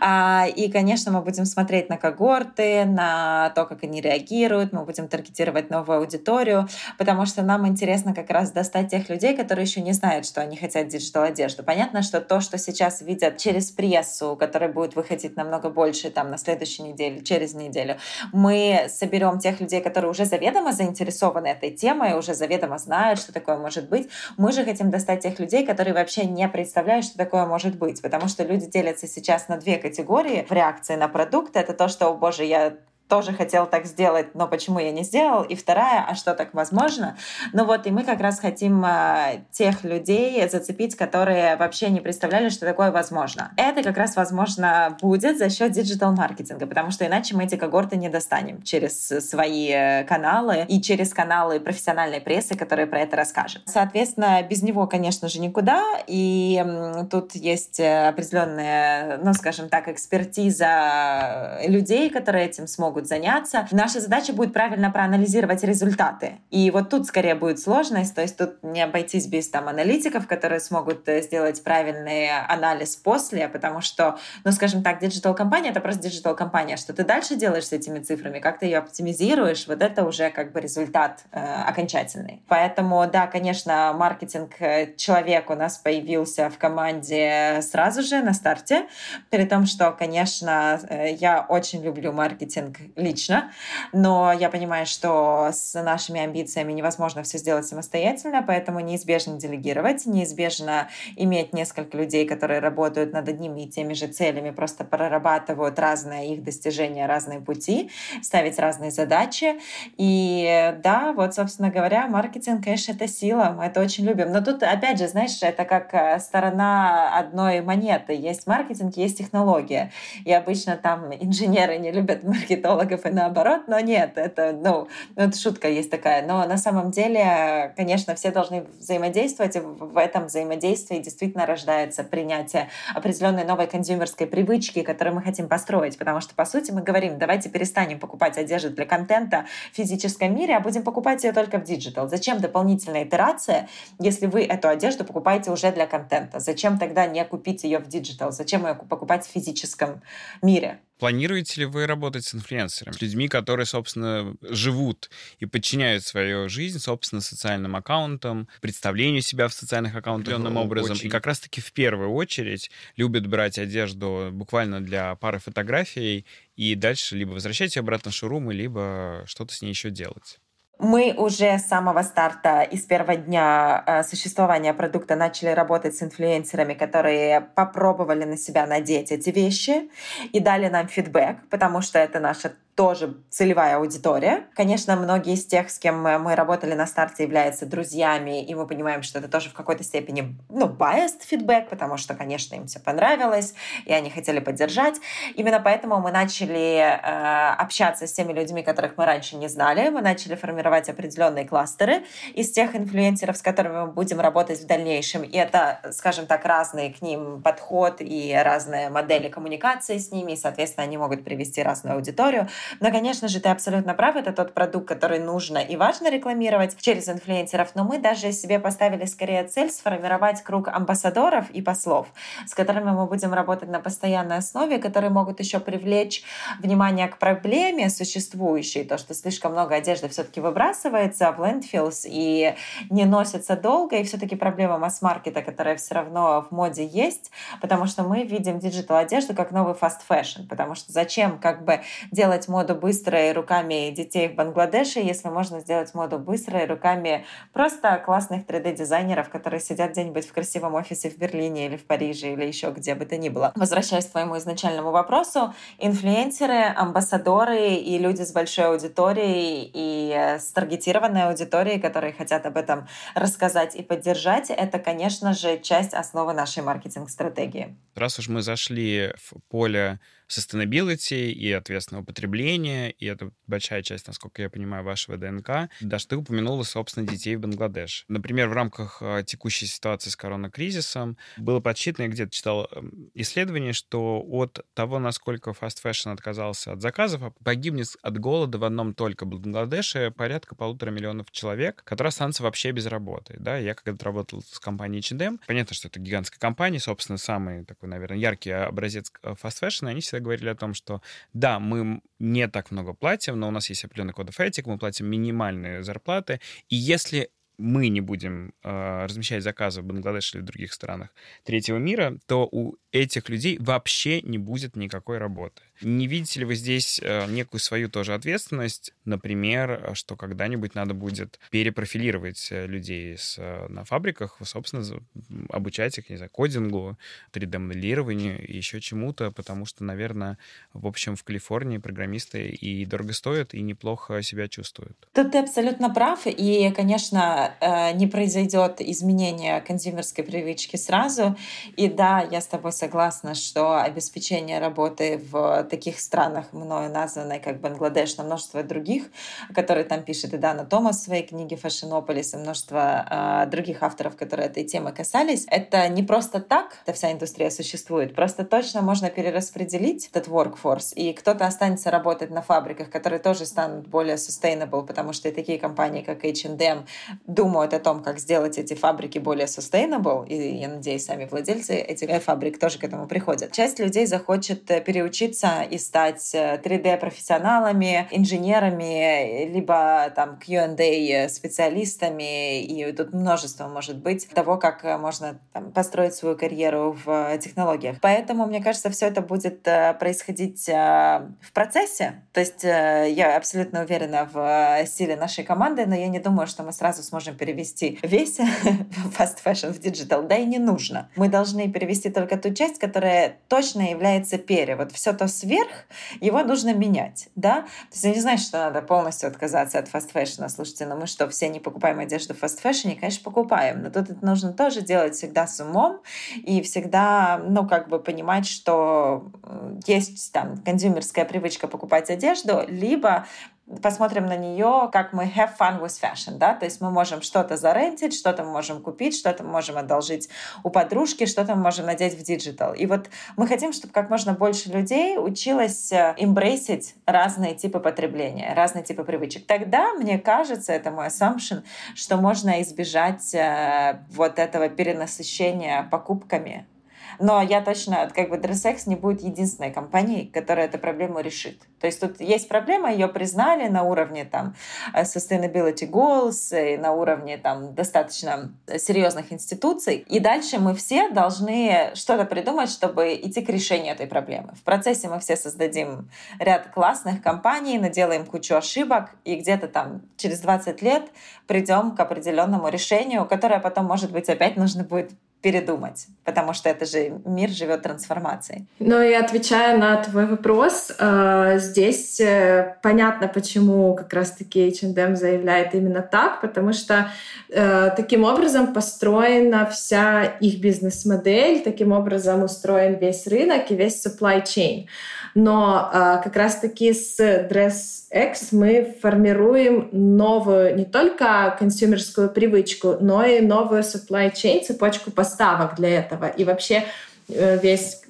А, и, конечно, мы будем смотреть на когорты, на то, как они реагируют, мы будем таргетировать новую аудиторию, потому что нам интересно как раз достать тех людей, которые еще не знают, что они хотят digital-одежду. Понятно, что то, что сейчас видят через прессу, которая будет выходить намного больше там на следующей неделе, через неделю, мы соберем тех людей, которые уже заведомо заинтересованы этой темой, уже заведомо знают, что такое может быть. Мы же хотим достать тех людей, которые вообще не представляют, что такое может быть, потому что люди люди делятся сейчас на две категории в реакции на продукт. Это то, что, о боже, я тоже хотел так сделать, но почему я не сделал? И вторая, а что так возможно? Ну вот, и мы как раз хотим э, тех людей зацепить, которые вообще не представляли, что такое возможно. Это как раз возможно будет за счет диджитал-маркетинга, потому что иначе мы эти когорты не достанем через свои э, каналы и через каналы профессиональной прессы, которые про это расскажут. Соответственно, без него, конечно же, никуда, и тут есть э, определенная, ну, скажем так, экспертиза людей, которые этим смогут могут заняться. Наша задача будет правильно проанализировать результаты. И вот тут скорее будет сложность, то есть тут не обойтись без там аналитиков, которые смогут э, сделать правильный анализ после, потому что, ну, скажем так, digital-кампания — это просто digital-кампания. Что ты дальше делаешь с этими цифрами, как ты ее оптимизируешь, вот это уже как бы результат э, окончательный. Поэтому, да, конечно, маркетинг-человек э, у нас появился в команде сразу же на старте, при том, что, конечно, э, я очень люблю маркетинг лично, но я понимаю, что с нашими амбициями невозможно все сделать самостоятельно, поэтому неизбежно делегировать, неизбежно иметь несколько людей, которые работают над одними и теми же целями, просто прорабатывают разные их достижения, разные пути, ставить разные задачи. И да, вот, собственно говоря, маркетинг, конечно, это сила, мы это очень любим. Но тут, опять же, знаешь, это как э, сторона одной монеты. Есть маркетинг, есть технология. И обычно там инженеры не любят маркетологов, маркетологов и наоборот, но нет, это, ну, это шутка есть такая. Но на самом деле, конечно, все должны взаимодействовать, и в этом взаимодействии действительно рождается принятие определенной новой консюмерской привычки, которую мы хотим построить, потому что, по сути, мы говорим, давайте перестанем покупать одежду для контента в физическом мире, а будем покупать ее только в digital. Зачем дополнительная итерация, если вы эту одежду покупаете уже для контента? Зачем тогда не купить ее в digital? Зачем ее покупать в физическом мире? Планируете ли вы работать с инфлюенсерами, с людьми, которые, собственно, живут и подчиняют свою жизнь, собственно, социальным аккаунтам, представлению себя в социальных аккаунтах определенным образом, очень. и как раз-таки в первую очередь любят брать одежду буквально для пары фотографий и дальше либо возвращать ее обратно в шоурумы, либо что-то с ней еще делать? Мы уже с самого старта и с первого дня э, существования продукта начали работать с инфлюенсерами, которые попробовали на себя надеть эти вещи и дали нам фидбэк, потому что это наша тоже целевая аудитория. Конечно, многие из тех, с кем мы работали на старте, являются друзьями, и мы понимаем, что это тоже в какой-то степени, ну, biased фидбэк, потому что, конечно, им все понравилось, и они хотели поддержать. Именно поэтому мы начали э, общаться с теми людьми, которых мы раньше не знали. Мы начали формировать определенные кластеры из тех инфлюенсеров, с которыми мы будем работать в дальнейшем. И это, скажем так, разные к ним подход и разные модели коммуникации с ними, и, соответственно, они могут привести разную аудиторию. Но, конечно же, ты абсолютно прав, это тот продукт, который нужно и важно рекламировать через инфлюенсеров, но мы даже себе поставили скорее цель сформировать круг амбассадоров и послов, с которыми мы будем работать на постоянной основе, которые могут еще привлечь внимание к проблеме существующей, то, что слишком много одежды все-таки выбрасывается в landfills и не носится долго, и все-таки проблема масс-маркета, которая все равно в моде есть, потому что мы видим digital одежду как новый fast fashion, потому что зачем как бы делать моду быстрой руками детей в Бангладеше, если можно сделать моду быстрой руками просто классных 3D-дизайнеров, которые сидят где-нибудь в красивом офисе в Берлине или в Париже или еще где бы то ни было. Возвращаясь к твоему изначальному вопросу, инфлюенсеры, амбассадоры и люди с большой аудиторией и э, с таргетированной аудиторией, которые хотят об этом рассказать и поддержать, это, конечно же, часть основы нашей маркетинг-стратегии. Раз уж мы зашли в поле sustainability и ответственного потребления, и это большая часть, насколько я понимаю, вашего ДНК. Даже ты упомянула, собственно, детей в Бангладеш. Например, в рамках а, текущей ситуации с коронакризисом было подсчитано, я где-то читал эм, исследование, что от того, насколько fast fashion отказался от заказов, а погибнет от голода в одном только Бангладеше порядка полутора миллионов человек, которые останутся вообще без работы. Да? Я когда-то работал с компанией H&M, понятно, что это гигантская компания, собственно, самый такой, наверное, яркий образец э, fast fashion, они всегда всегда говорили о том, что да, мы не так много платим, но у нас есть определенный код этик, мы платим минимальные зарплаты, и если мы не будем э, размещать заказы в Бангладеше или в других странах третьего мира, то у этих людей вообще не будет никакой работы. Не видите ли вы здесь э, некую свою тоже ответственность, например, что когда-нибудь надо будет перепрофилировать э, людей с, э, на фабриках, собственно, обучать их, не знаю, кодингу, 3D-моделированию и еще чему-то, потому что, наверное, в общем, в Калифорнии программисты и дорого стоят, и неплохо себя чувствуют. Тут ты абсолютно прав, и, конечно, не произойдет изменение консюмерской привычки сразу, и да, я с тобой согласна, что обеспечение работы в таких странах, мною названной как Бангладеш, на множество других, которые там пишет и Дана Томас в своей книге «Фашинополис», и множество э, других авторов, которые этой темы касались. Это не просто так, эта вся индустрия существует, просто точно можно перераспределить этот workforce, и кто-то останется работать на фабриках, которые тоже станут более sustainable, потому что и такие компании, как H&M, думают о том, как сделать эти фабрики более sustainable, и я надеюсь, сами владельцы этих фабрик тоже к этому приходят. Часть людей захочет э, и стать 3D-профессионалами, э, инженерами, либо там Q&A специалистами, и тут множество может быть того, как э, можно там, построить свою карьеру в технологиях. Поэтому, мне кажется, все это будет э, происходить в процессе. То есть я абсолютно уверена в силе нашей команды, но я не думаю, что мы сразу сможем перевести весь fast fashion в digital. Да и не нужно. Мы должны перевести только ту часть, которая точно является пере. Вот все то сверх, его нужно менять, да? То есть я не знаю, что надо полностью отказаться от fast fashion 'а. Слушайте, ну мы что, все не покупаем одежду в fast fashion 'е? Конечно, покупаем, но тут это нужно тоже делать всегда с умом и всегда, ну, как бы понимать, что есть там консюмерская привычка покупать одежду, либо посмотрим на нее, как мы have fun with fashion, да, то есть мы можем что-то зарентить, что-то мы можем купить, что-то мы можем одолжить у подружки, что-то мы можем надеть в digital. И вот мы хотим, чтобы как можно больше людей училось эмбрейсить разные типы потребления, разные типы привычек. Тогда, мне кажется, это мой assumption, что можно избежать э, вот этого перенасыщения покупками но я точно, как бы DressX не будет единственной компанией, которая эту проблему решит. То есть тут есть проблема, ее признали на уровне там э, sustainability goals, и на уровне там достаточно серьезных институций. И дальше мы все должны что-то придумать, чтобы идти к решению этой проблемы. В процессе мы все создадим ряд классных компаний, наделаем кучу ошибок, и где-то там через 20 лет придем к определенному решению, которое потом, может быть, опять нужно будет передумать, потому что это же мир живет трансформацией. Ну и отвечая на твой вопрос, э, здесь э, понятно, почему как раз-таки H&M заявляет именно так, потому что э, таким образом построена вся их бизнес-модель, таким образом устроен весь рынок и весь supply chain. Но как раз-таки с DressX мы формируем новую не только консюмерскую привычку, но и новую supply chain, цепочку поставок поставок для этого. И вообще э, весь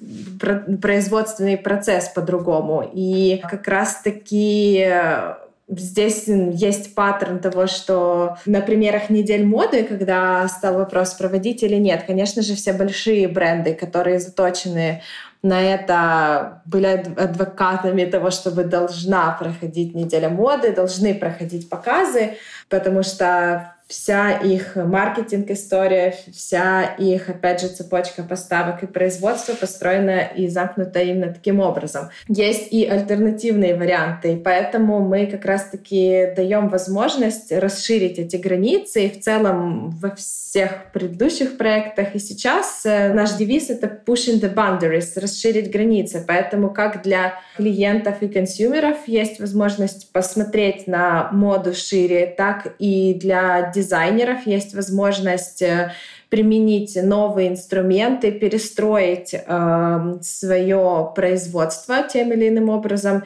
производственный процесс по-другому. И как раз-таки э, Здесь есть паттерн того, что на примерах недель моды, когда стал вопрос проводить или нет, конечно же, все большие бренды, которые заточены на это, были адвокатами того, чтобы должна проходить неделя моды, должны проходить показы, потому что вся их маркетинг-история, вся их, опять же, цепочка поставок и производства построена и замкнута именно таким образом. Есть и альтернативные варианты, и поэтому мы как раз-таки даем возможность расширить эти границы, и в целом во всех предыдущих проектах и сейчас э, наш девиз — это pushing the boundaries, расширить границы. Поэтому как для клиентов и консюмеров есть возможность посмотреть на моду шире, так и для дизайнеров есть возможность э, применить новые инструменты, перестроить э, свое производство тем или иным образом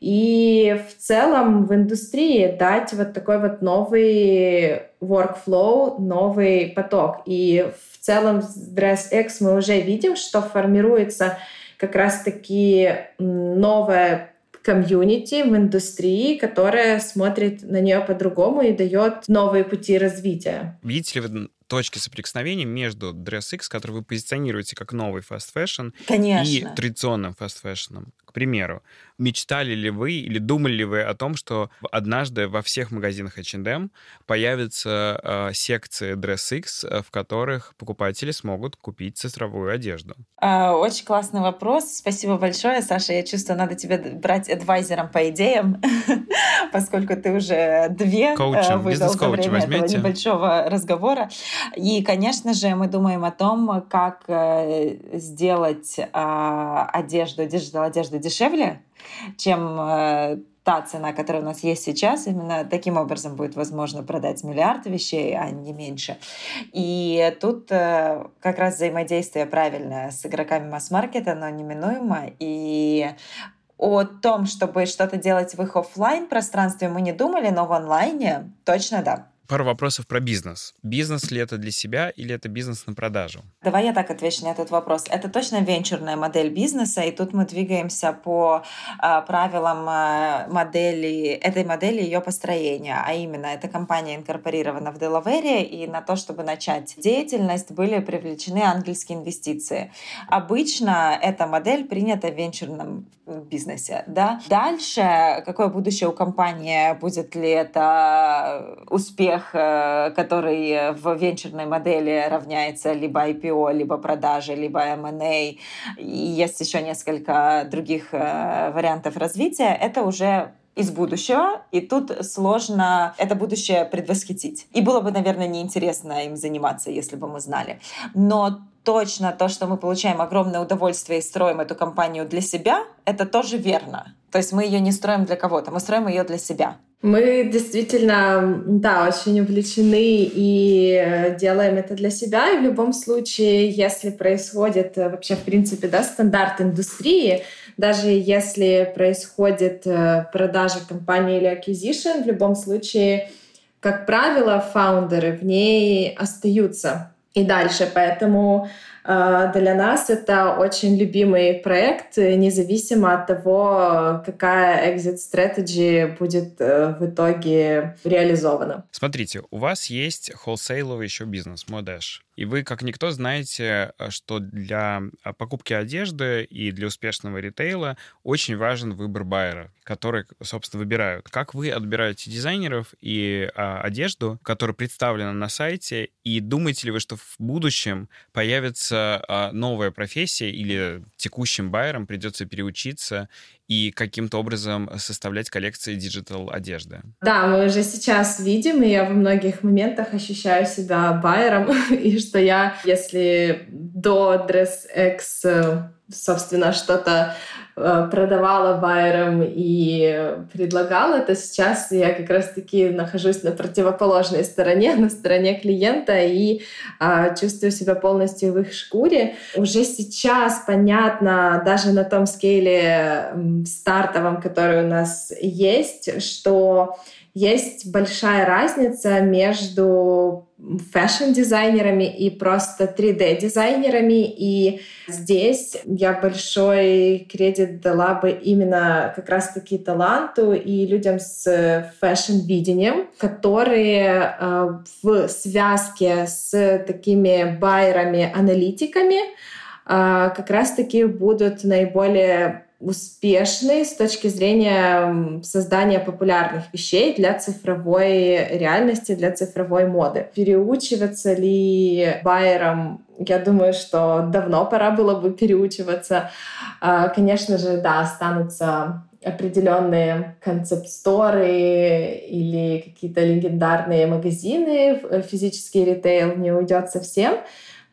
и в целом в индустрии дать вот такой вот новый workflow, новый поток. И в целом с DressX мы уже видим, что формируется как раз-таки новая комьюнити в индустрии, которая смотрит на нее по-другому и дает новые пути развития. Видите ли вы точки соприкосновения между DressX, который вы позиционируете как новый fast fashion, Конечно. и традиционным fast fashion? К примеру, мечтали ли вы или думали ли вы о том, что однажды во всех магазинах H&M появятся э, секции DressX, э, в которых покупатели смогут купить цифровую одежду? А, очень классный вопрос. Спасибо большое, Саша. Я чувствую, надо тебя брать advisor 'ом по идеям, поскольку ты уже две Коучем, э, выдал за время возьмете? этого небольшого разговора. И, конечно же, мы думаем о том, как э, сделать а, одежду, digital одежду дешевле, чем э, та цена, которая у нас есть сейчас, именно таким образом будет возможно продать миллиард вещей, а не меньше. И тут э, как раз взаимодействие правильное с игроками масс-маркета, оно неминуемо. И о том, чтобы что-то делать в их офлайн пространстве мы не думали, но в онлайне точно да. Пару вопросов про бизнес. Бизнес ли это для себя или это бизнес на продажу? Давай я так отвечу на этот вопрос. Это точно венчурная модель бизнеса, и тут мы двигаемся по э, правилам э, модели, этой модели ее построения. А именно, эта компания инкорпорирована в Делавере, и на то, чтобы начать деятельность, были привлечены ангельские инвестиции. Обычно эта модель принята в венчурном бизнесе. Да? Дальше, какое будущее у компании, будет ли это успех, э, который в венчурной модели равняется либо IPO, либо продаже, либо M&A, и есть еще несколько других э, вариантов развития, это уже из будущего, и тут сложно это будущее предвосхитить. И было бы, наверное, неинтересно им заниматься, если бы мы знали. Но точно то, что мы получаем огромное удовольствие и строим эту компанию для себя, это тоже верно. То есть мы ее не строим для кого-то, мы строим ее для себя. Мы действительно, да, очень увлечены и делаем это для себя. И в любом случае, если происходит э, вообще, в принципе, да, стандарт индустрии, даже если происходит э, продажа компании или acquisition, в любом случае, как правило, фаундеры в ней остаются и дальше. Поэтому для нас это очень любимый проект, независимо от того, какая exit strategy будет э, в итоге реализована. Смотрите, у вас есть холсейловый еще бизнес, Модеш. И вы, как никто, знаете, э, что для а, покупки одежды и для успешного ритейла очень важен выбор байера, который, собственно, выбирают. Как вы отбираете дизайнеров и а, одежду, которая представлена на сайте, и думаете ли вы, что в будущем появится а, новая профессия или текущим байерам придется переучиться и каким-то образом составлять коллекции digital одежды. Да, мы уже сейчас видим, и я во многих моментах ощущаю себя байером, и что я, если до DressX собственно, что-то э, продавала байерам и предлагала, то сейчас я как раз-таки нахожусь на противоположной стороне, на стороне клиента и а, чувствую себя полностью в их шкуре. Уже сейчас понятно, даже на том скейле стартовом, который у нас есть, что есть большая разница между fashion-дизайнерами и просто 3D-дизайнерами. И здесь я большой кредит дала бы именно как раз-таки таланту и людям с fashion-видением, которые э, в связке с такими байерами-аналитиками э, как раз-таки будут наиболее успешный с точки зрения создания популярных вещей для цифровой реальности, для цифровой моды. Переучиваться ли байерам я думаю, что давно пора было бы переучиваться. А, конечно же, да, останутся определенные концепт-сторы или какие-то легендарные магазины, физический ритейл не уйдет совсем,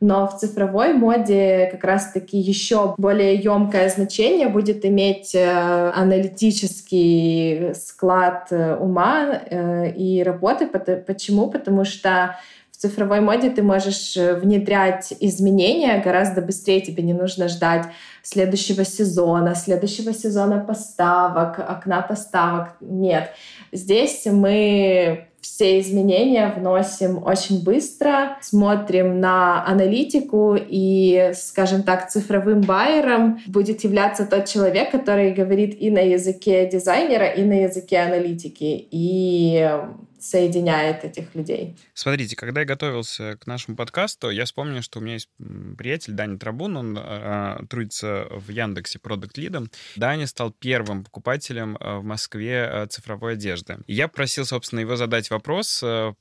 но в цифровой моде как раз-таки еще более емкое значение будет иметь э, аналитический склад э, ума э, и работы. Почему? Потому что цифровой моде ты можешь внедрять изменения гораздо быстрее, тебе не нужно ждать следующего сезона, следующего сезона поставок, окна поставок. Нет. Здесь мы все изменения вносим очень быстро, смотрим на аналитику и, скажем так, цифровым байером будет являться тот человек, который говорит и на языке дизайнера, и на языке аналитики. И соединяет этих людей. Смотрите, когда я готовился к нашему подкасту, я вспомнил, что у меня есть приятель Даня Трабун, он э, трудится в Яндексе продукт лидом. Даня стал первым покупателем в Москве цифровой одежды. Я просил, собственно, его задать вопрос, э,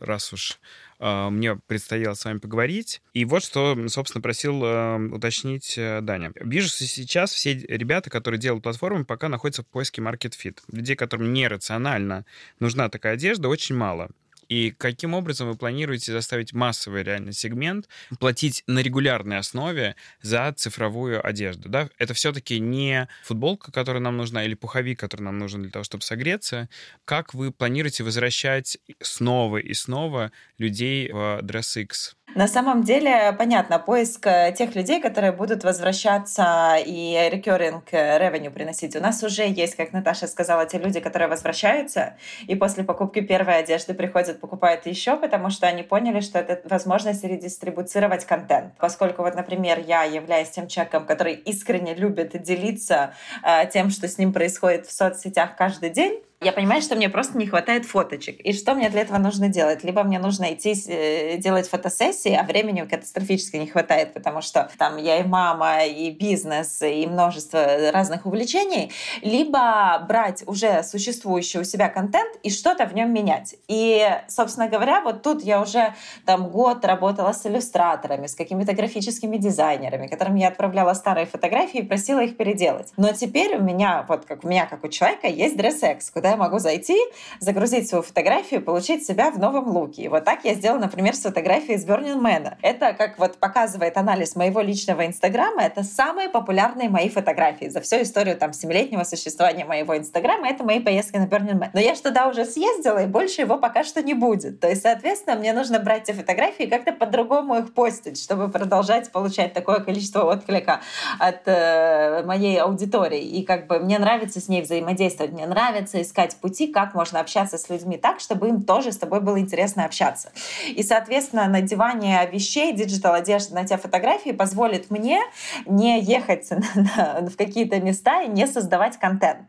раз уж а, мне предстояло с вами поговорить. И вот что, собственно, просил а, уточнить э, Даня. Вижу, что сейчас все ребята, которые делают платформы, пока находятся в поиске Market Fit. Людей, которым нерационально нужна такая одежда, очень мало. И каким образом вы планируете заставить массовый реальный сегмент платить на регулярной основе за цифровую одежду? Да? Это все-таки не футболка, которая нам нужна, или пуховик, который нам нужен для того, чтобы согреться. Как вы планируете возвращать снова и снова людей в DressX? На самом деле, понятно, поиск э, тех людей, которые будут возвращаться и recurring э, revenue приносить. У нас уже есть, как Наташа сказала, те люди, которые возвращаются и после покупки первой одежды приходят, покупают еще, потому что они поняли, что это возможность редистрибуцировать контент. Поскольку вот, например, я являюсь тем человеком, который искренне любит делиться э, тем, что с ним происходит в соцсетях каждый день, я понимаю, что мне просто не хватает фоточек. И что мне для этого нужно делать? Либо мне нужно идти э, делать фотосессии, а времени катастрофически не хватает, потому что там я и мама, и бизнес, и множество разных увлечений. Либо брать уже существующий у себя контент и что-то в нем менять. И, собственно говоря, вот тут я уже там год работала с иллюстраторами, с какими-то графическими дизайнерами, которым я отправляла старые фотографии и просила их переделать. Но теперь у меня, вот как у меня, как у человека, есть DressX, куда я могу зайти, загрузить свою фотографию, получить себя в новом луке. И вот так я сделала, например, с фотографией из Burning Man. Это, как вот показывает анализ моего личного Инстаграма, это самые популярные мои фотографии за всю историю там семилетнего существования моего Инстаграма. Это мои поездки на Burning Man. Но я туда уже съездила, и больше его пока что не будет. То есть, соответственно, мне нужно брать эти фотографии и как-то по-другому их постить, чтобы продолжать получать такое количество отклика от э, моей аудитории. И как бы мне нравится с ней взаимодействовать, мне нравится искать искать пути, как можно общаться с людьми так, чтобы им тоже с тобой было интересно общаться. И, соответственно, надевание вещей, digital одежды на те фотографии позволит мне не ехать в какие-то места и не создавать контент.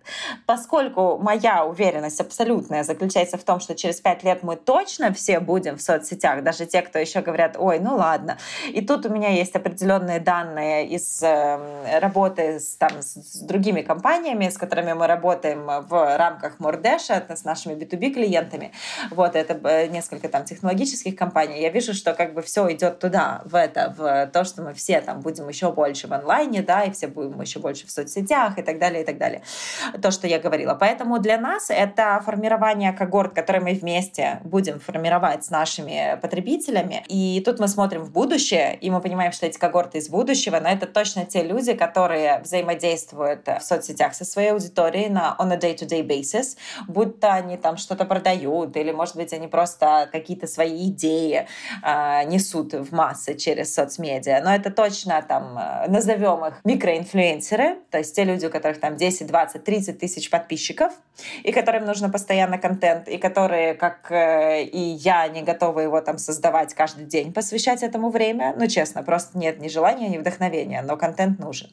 Поскольку моя уверенность абсолютная заключается в том, что через пять лет мы точно все будем в соцсетях, даже те, кто еще говорят, ой, ну ладно. И тут у меня есть определенные данные из э, работы с, там, с другими компаниями, с которыми мы работаем в рамках рамках Мордэша с нашими B2B клиентами. Вот это э, несколько там технологических компаний. Я вижу, что как бы все идет туда, в это, в то, что мы все там будем еще больше в онлайне, да, и все будем еще больше в соцсетях и так далее, и так далее. То, что я говорила. Поэтому для нас это формирование когорт, который мы вместе будем формировать с нашими потребителями. И тут мы смотрим в будущее, и мы понимаем, что эти когорты из будущего, но это точно те люди, которые взаимодействуют в соцсетях со своей аудиторией на on a day-to-day basis, бизнес, будь они там что-то продают, или, может быть, они просто какие-то свои идеи э, несут в массы через соцмедиа. Но это точно там, э, назовем их микроинфлюенсеры, то есть те люди, у которых там 10, 20, 30 тысяч подписчиков, и которым нужно постоянно контент, и которые, как э, и я, не готовы его там создавать каждый день, посвящать этому время. Ну, честно, просто нет ни желания, ни вдохновения, но контент нужен.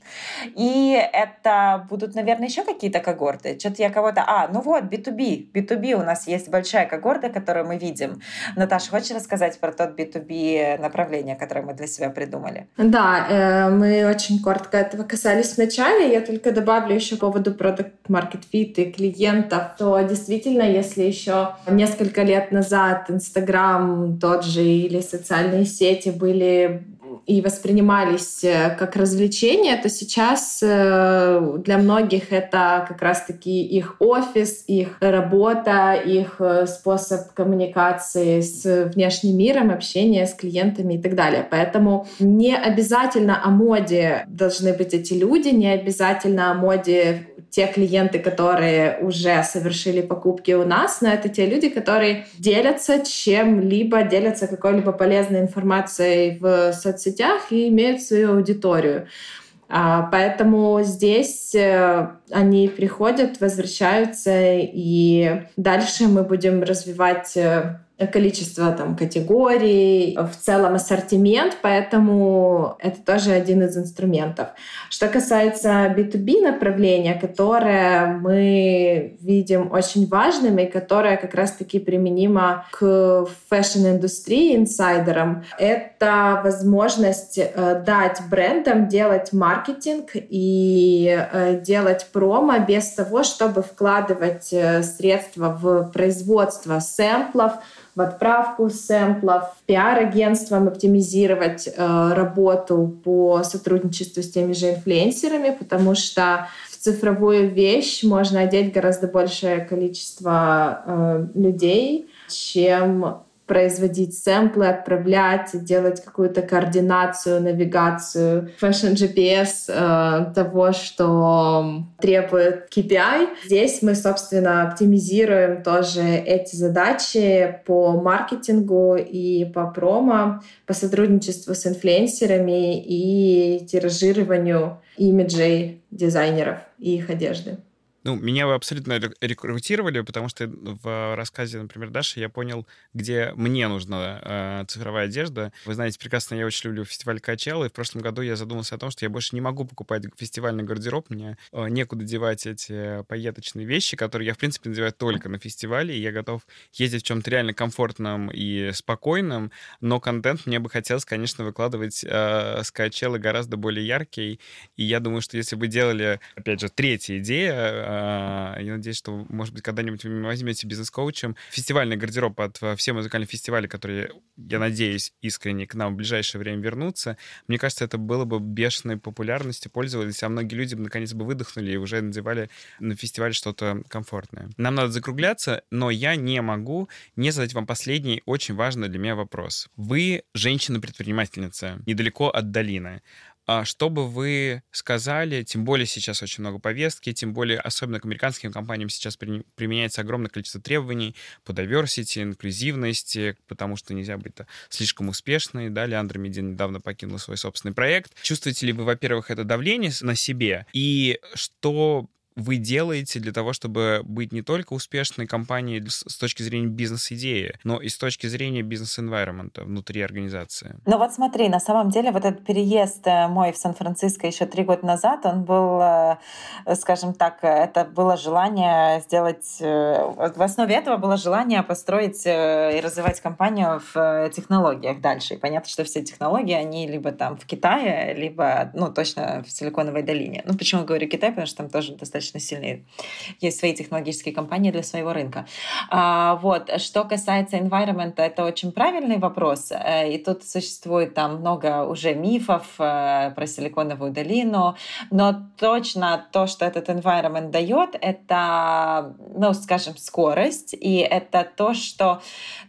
И это будут, наверное, еще какие-то когорты. Что-то я кого-то... А, ну вот, B2B. B2B у нас есть большая когорта, которую мы видим. Наташа, хочешь рассказать про тот B2B направление, которое мы для себя придумали? Да, э, мы очень коротко этого касались вначале. Я только добавлю еще по поводу продукт market fit и клиентов, то действительно, если еще несколько лет назад Инстаграм тот же или социальные сети были и воспринимались э, как развлечение, то сейчас э, для многих это как раз-таки их офис, их работа, их э, способ коммуникации с внешним миром, общения с клиентами и так далее. Поэтому не обязательно о моде должны быть эти люди, не обязательно о моде те клиенты, которые уже совершили покупки у нас, но это те люди, которые делятся чем-либо, делятся какой-либо полезной информацией в соцсетях и имеют свою аудиторию. А, поэтому здесь э, они приходят, возвращаются, и дальше мы будем развивать э, количество там категорий, в целом ассортимент, поэтому это тоже один из инструментов. Что касается B2B направления, которое мы видим очень важным и которое как раз-таки применимо к fashion-индустрии, инсайдерам, это возможность э, дать брендам делать маркетинг и э, делать промо без того, чтобы вкладывать э, средства в производство сэмплов, в отправку сэмплов, пиар-агентством оптимизировать э, работу по сотрудничеству с теми же инфлюенсерами, потому что в цифровую вещь можно одеть гораздо большее количество э, людей, чем производить сэмплы, отправлять, делать какую-то координацию, навигацию, fashion GPS э, того, что требует KPI. Здесь мы, собственно, оптимизируем тоже эти задачи по маркетингу и по промо, по сотрудничеству с инфлюенсерами и тиражированию имиджей дизайнеров и их одежды. Ну, меня вы абсолютно рекрутировали, потому что в рассказе, например, Даши я понял, где мне нужна э, цифровая одежда. Вы знаете прекрасно, я очень люблю фестиваль Качел, и в прошлом году я задумался о том, что я больше не могу покупать фестивальный гардероб, мне э, некуда девать эти поеточные вещи, которые я, в принципе, надеваю только на фестивале, и я готов ездить в чем-то реально комфортном и спокойном, но контент мне бы хотелось, конечно, выкладывать э, с Качелы гораздо более яркий, и я думаю, что если бы делали, опять же, третья идея, я надеюсь, что, может быть, когда-нибудь вы возьмете бизнес-коучем фестивальный гардероб от э, все музыкальные фестивали, которые, я надеюсь, искренне к нам в ближайшее время вернутся. Мне кажется, это было бы бешеной популярностью, пользовались, а многие люди наконец бы выдохнули и уже надевали на фестивале что-то комфортное. Нам надо закругляться, но я не могу не задать вам последний, очень важный для меня вопрос. Вы женщина-предпринимательница, недалеко от долины. А что бы вы сказали, тем более сейчас очень много повестки, тем более особенно к американским компаниям сейчас при, применяется огромное количество требований по diversity, инклюзивности, потому что нельзя быть слишком успешной. Да, Леандра Медин недавно покинула свой собственный проект. Чувствуете ли вы, во-первых, это давление на себе? И что вы делаете для того, чтобы быть не только успешной компанией с точки зрения бизнес-идеи, но и с точки зрения бизнес-энвайромента внутри организации? Ну вот смотри, на самом деле вот этот переезд э, мой в Сан-Франциско еще три года назад, он был, э, скажем так, это было желание сделать... Э, в основе этого было желание построить и развивать компанию в технологиях дальше. И понятно, что все технологии, они либо там в Китае, либо, ну, точно в Силиконовой долине. Ну, почему говорю Китай? Потому что там тоже достаточно достаточно сильные. Есть свои технологические компании для своего рынка. А, вот. Что касается environment, это очень правильный вопрос. Э, и тут существует там много уже мифов э, про Силиконовую долину, но точно то, что этот environment дает, это, ну, скажем, скорость, и это то, что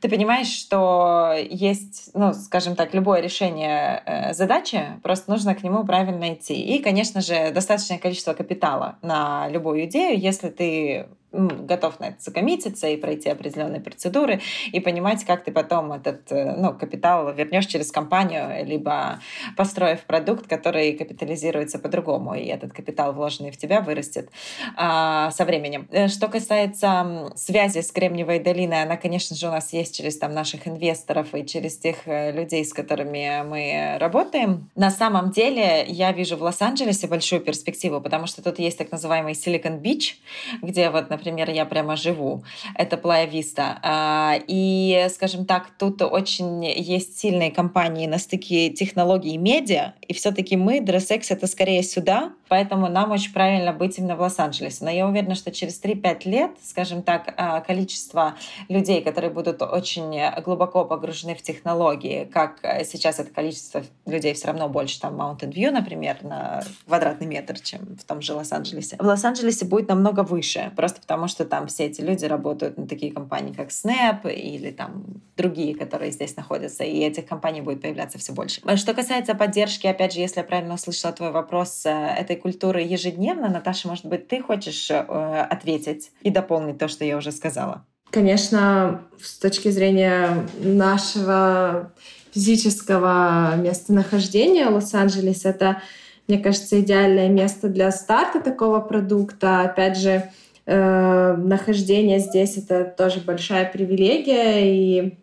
ты понимаешь, что есть, ну, скажем так, любое решение э, задачи, просто нужно к нему правильно идти. И, конечно же, достаточное количество капитала на любую идею, если ты готов на это закоммититься и пройти определенные процедуры и понимать, как ты потом этот э, ну, капитал вернешь через компанию, либо построив продукт, который капитализируется по-другому, и этот капитал, вложенный в тебя, вырастет а, со временем. Э, что касается связи с Кремниевой долиной, она, конечно же, у нас есть через там, наших инвесторов и через тех э, людей, с которыми мы работаем. На самом деле я вижу в Лос-Анджелесе большую перспективу, потому что тут есть так называемый Silicon Beach, где вот, например, например, я прямо живу. Это Playa Vista. А, и, скажем так, тут очень есть сильные компании на стыке технологий и медиа, и все-таки мы, DressX, это скорее сюда, поэтому нам очень правильно быть именно в Лос-Анджелесе. Но я уверена, что через 3-5 лет, скажем так, а, количество людей, которые будут очень глубоко погружены в технологии, как сейчас это количество людей все равно больше, там, Mountain View, например, на квадратный метр, чем в том же Лос-Анджелесе. В Лос-Анджелесе будет намного выше, просто потому что там все эти люди работают на такие компании, как Snap или там другие, которые здесь находятся, и этих компаний будет появляться все больше. Что касается поддержки, опять же, если я правильно услышала твой вопрос, э, этой культуры ежедневно, Наташа, может быть, ты хочешь э, ответить и дополнить то, что я уже сказала? Конечно, с точки зрения нашего физического местонахождения Лос-Анджелес, это мне кажется, идеальное место для старта такого продукта. Опять же, э, нахождение здесь это тоже большая привилегия. И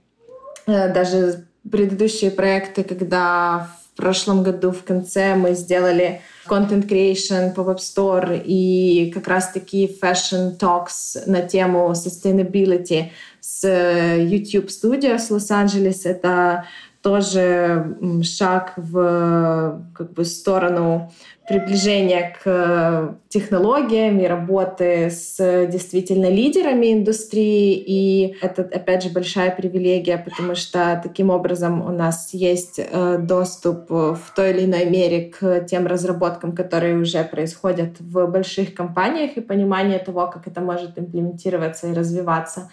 э, даже предыдущие проекты, когда в прошлом году в конце мы сделали content creation, pop-up store и как раз-таки fashion talks на тему sustainability с YouTube Studios Лос-Анджелес. Это тоже шаг в как бы, сторону приближения к технологиям и работы с действительно лидерами индустрии. И это, опять же, большая привилегия, потому что таким образом у нас есть э, доступ в той или иной мере к тем разработкам, которые уже происходят в больших компаниях и понимание того, как это может имплементироваться и развиваться.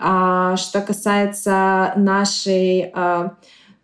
А что касается нашей э,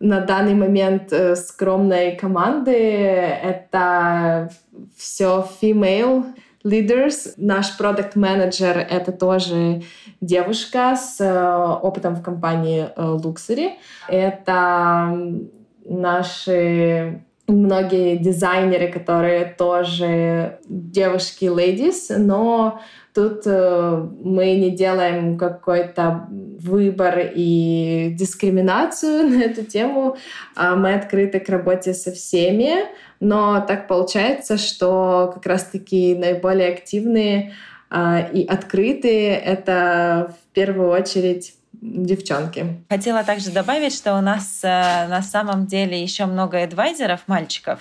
на данный момент э, скромной команды. Это все female leaders. Наш продукт менеджер это тоже девушка с э, опытом в компании э, Luxury. Это наши многие дизайнеры, которые тоже девушки ladies, но Тут э, мы не делаем какой-то выбор и дискриминацию на эту тему. А мы открыты к работе со всеми, но так получается, что как раз-таки наиболее активные а, и открытые — это в первую очередь девчонки. Хотела также добавить, что у нас э, на самом деле еще много адвайзеров, мальчиков,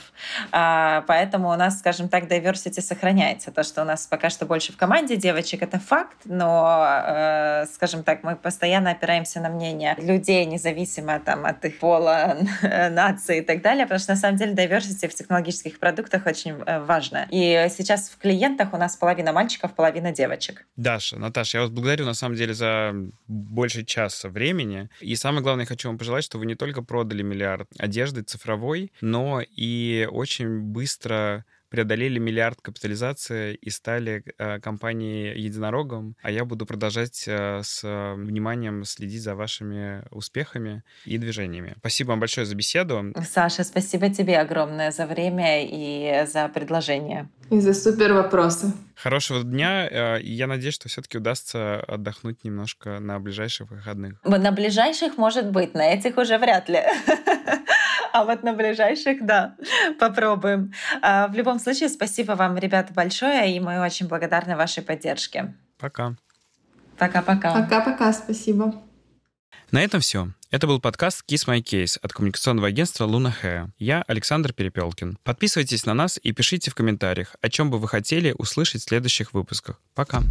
э, поэтому у нас, скажем так, diversity сохраняется. То, что у нас пока что больше в команде девочек, это факт, но, э, скажем так, мы постоянно опираемся на мнение людей, независимо там, от их пола, нации и так далее, потому что на самом деле diversity в технологических продуктах очень э, важно. И сейчас в клиентах у нас половина мальчиков, половина девочек. Даша, Наташа, я вас благодарю на самом деле за больше часа времени. И самое главное, я хочу вам пожелать, что вы не только продали миллиард одежды цифровой, но и очень быстро преодолели миллиард капитализации и стали э, компанией единорогом, а я буду продолжать э, с вниманием следить за вашими успехами и движениями. Спасибо вам большое за беседу. Саша, спасибо тебе огромное за время и за предложение. И за супер вопросы. Хорошего дня. Э, я надеюсь, что все-таки удастся отдохнуть немножко на ближайших выходных. На ближайших, может быть, на этих уже вряд ли. а вот на ближайших, да, попробуем. А, в любом случае, спасибо вам, ребята, большое, и мы очень благодарны вашей поддержке. Пока. Пока-пока. Пока-пока, спасибо. На этом все. Это был подкаст Kiss My Case от коммуникационного агентства Luna Hair. Я Александр Перепелкин. Подписывайтесь на нас и пишите в комментариях, о чем бы вы хотели услышать в следующих выпусках. Пока.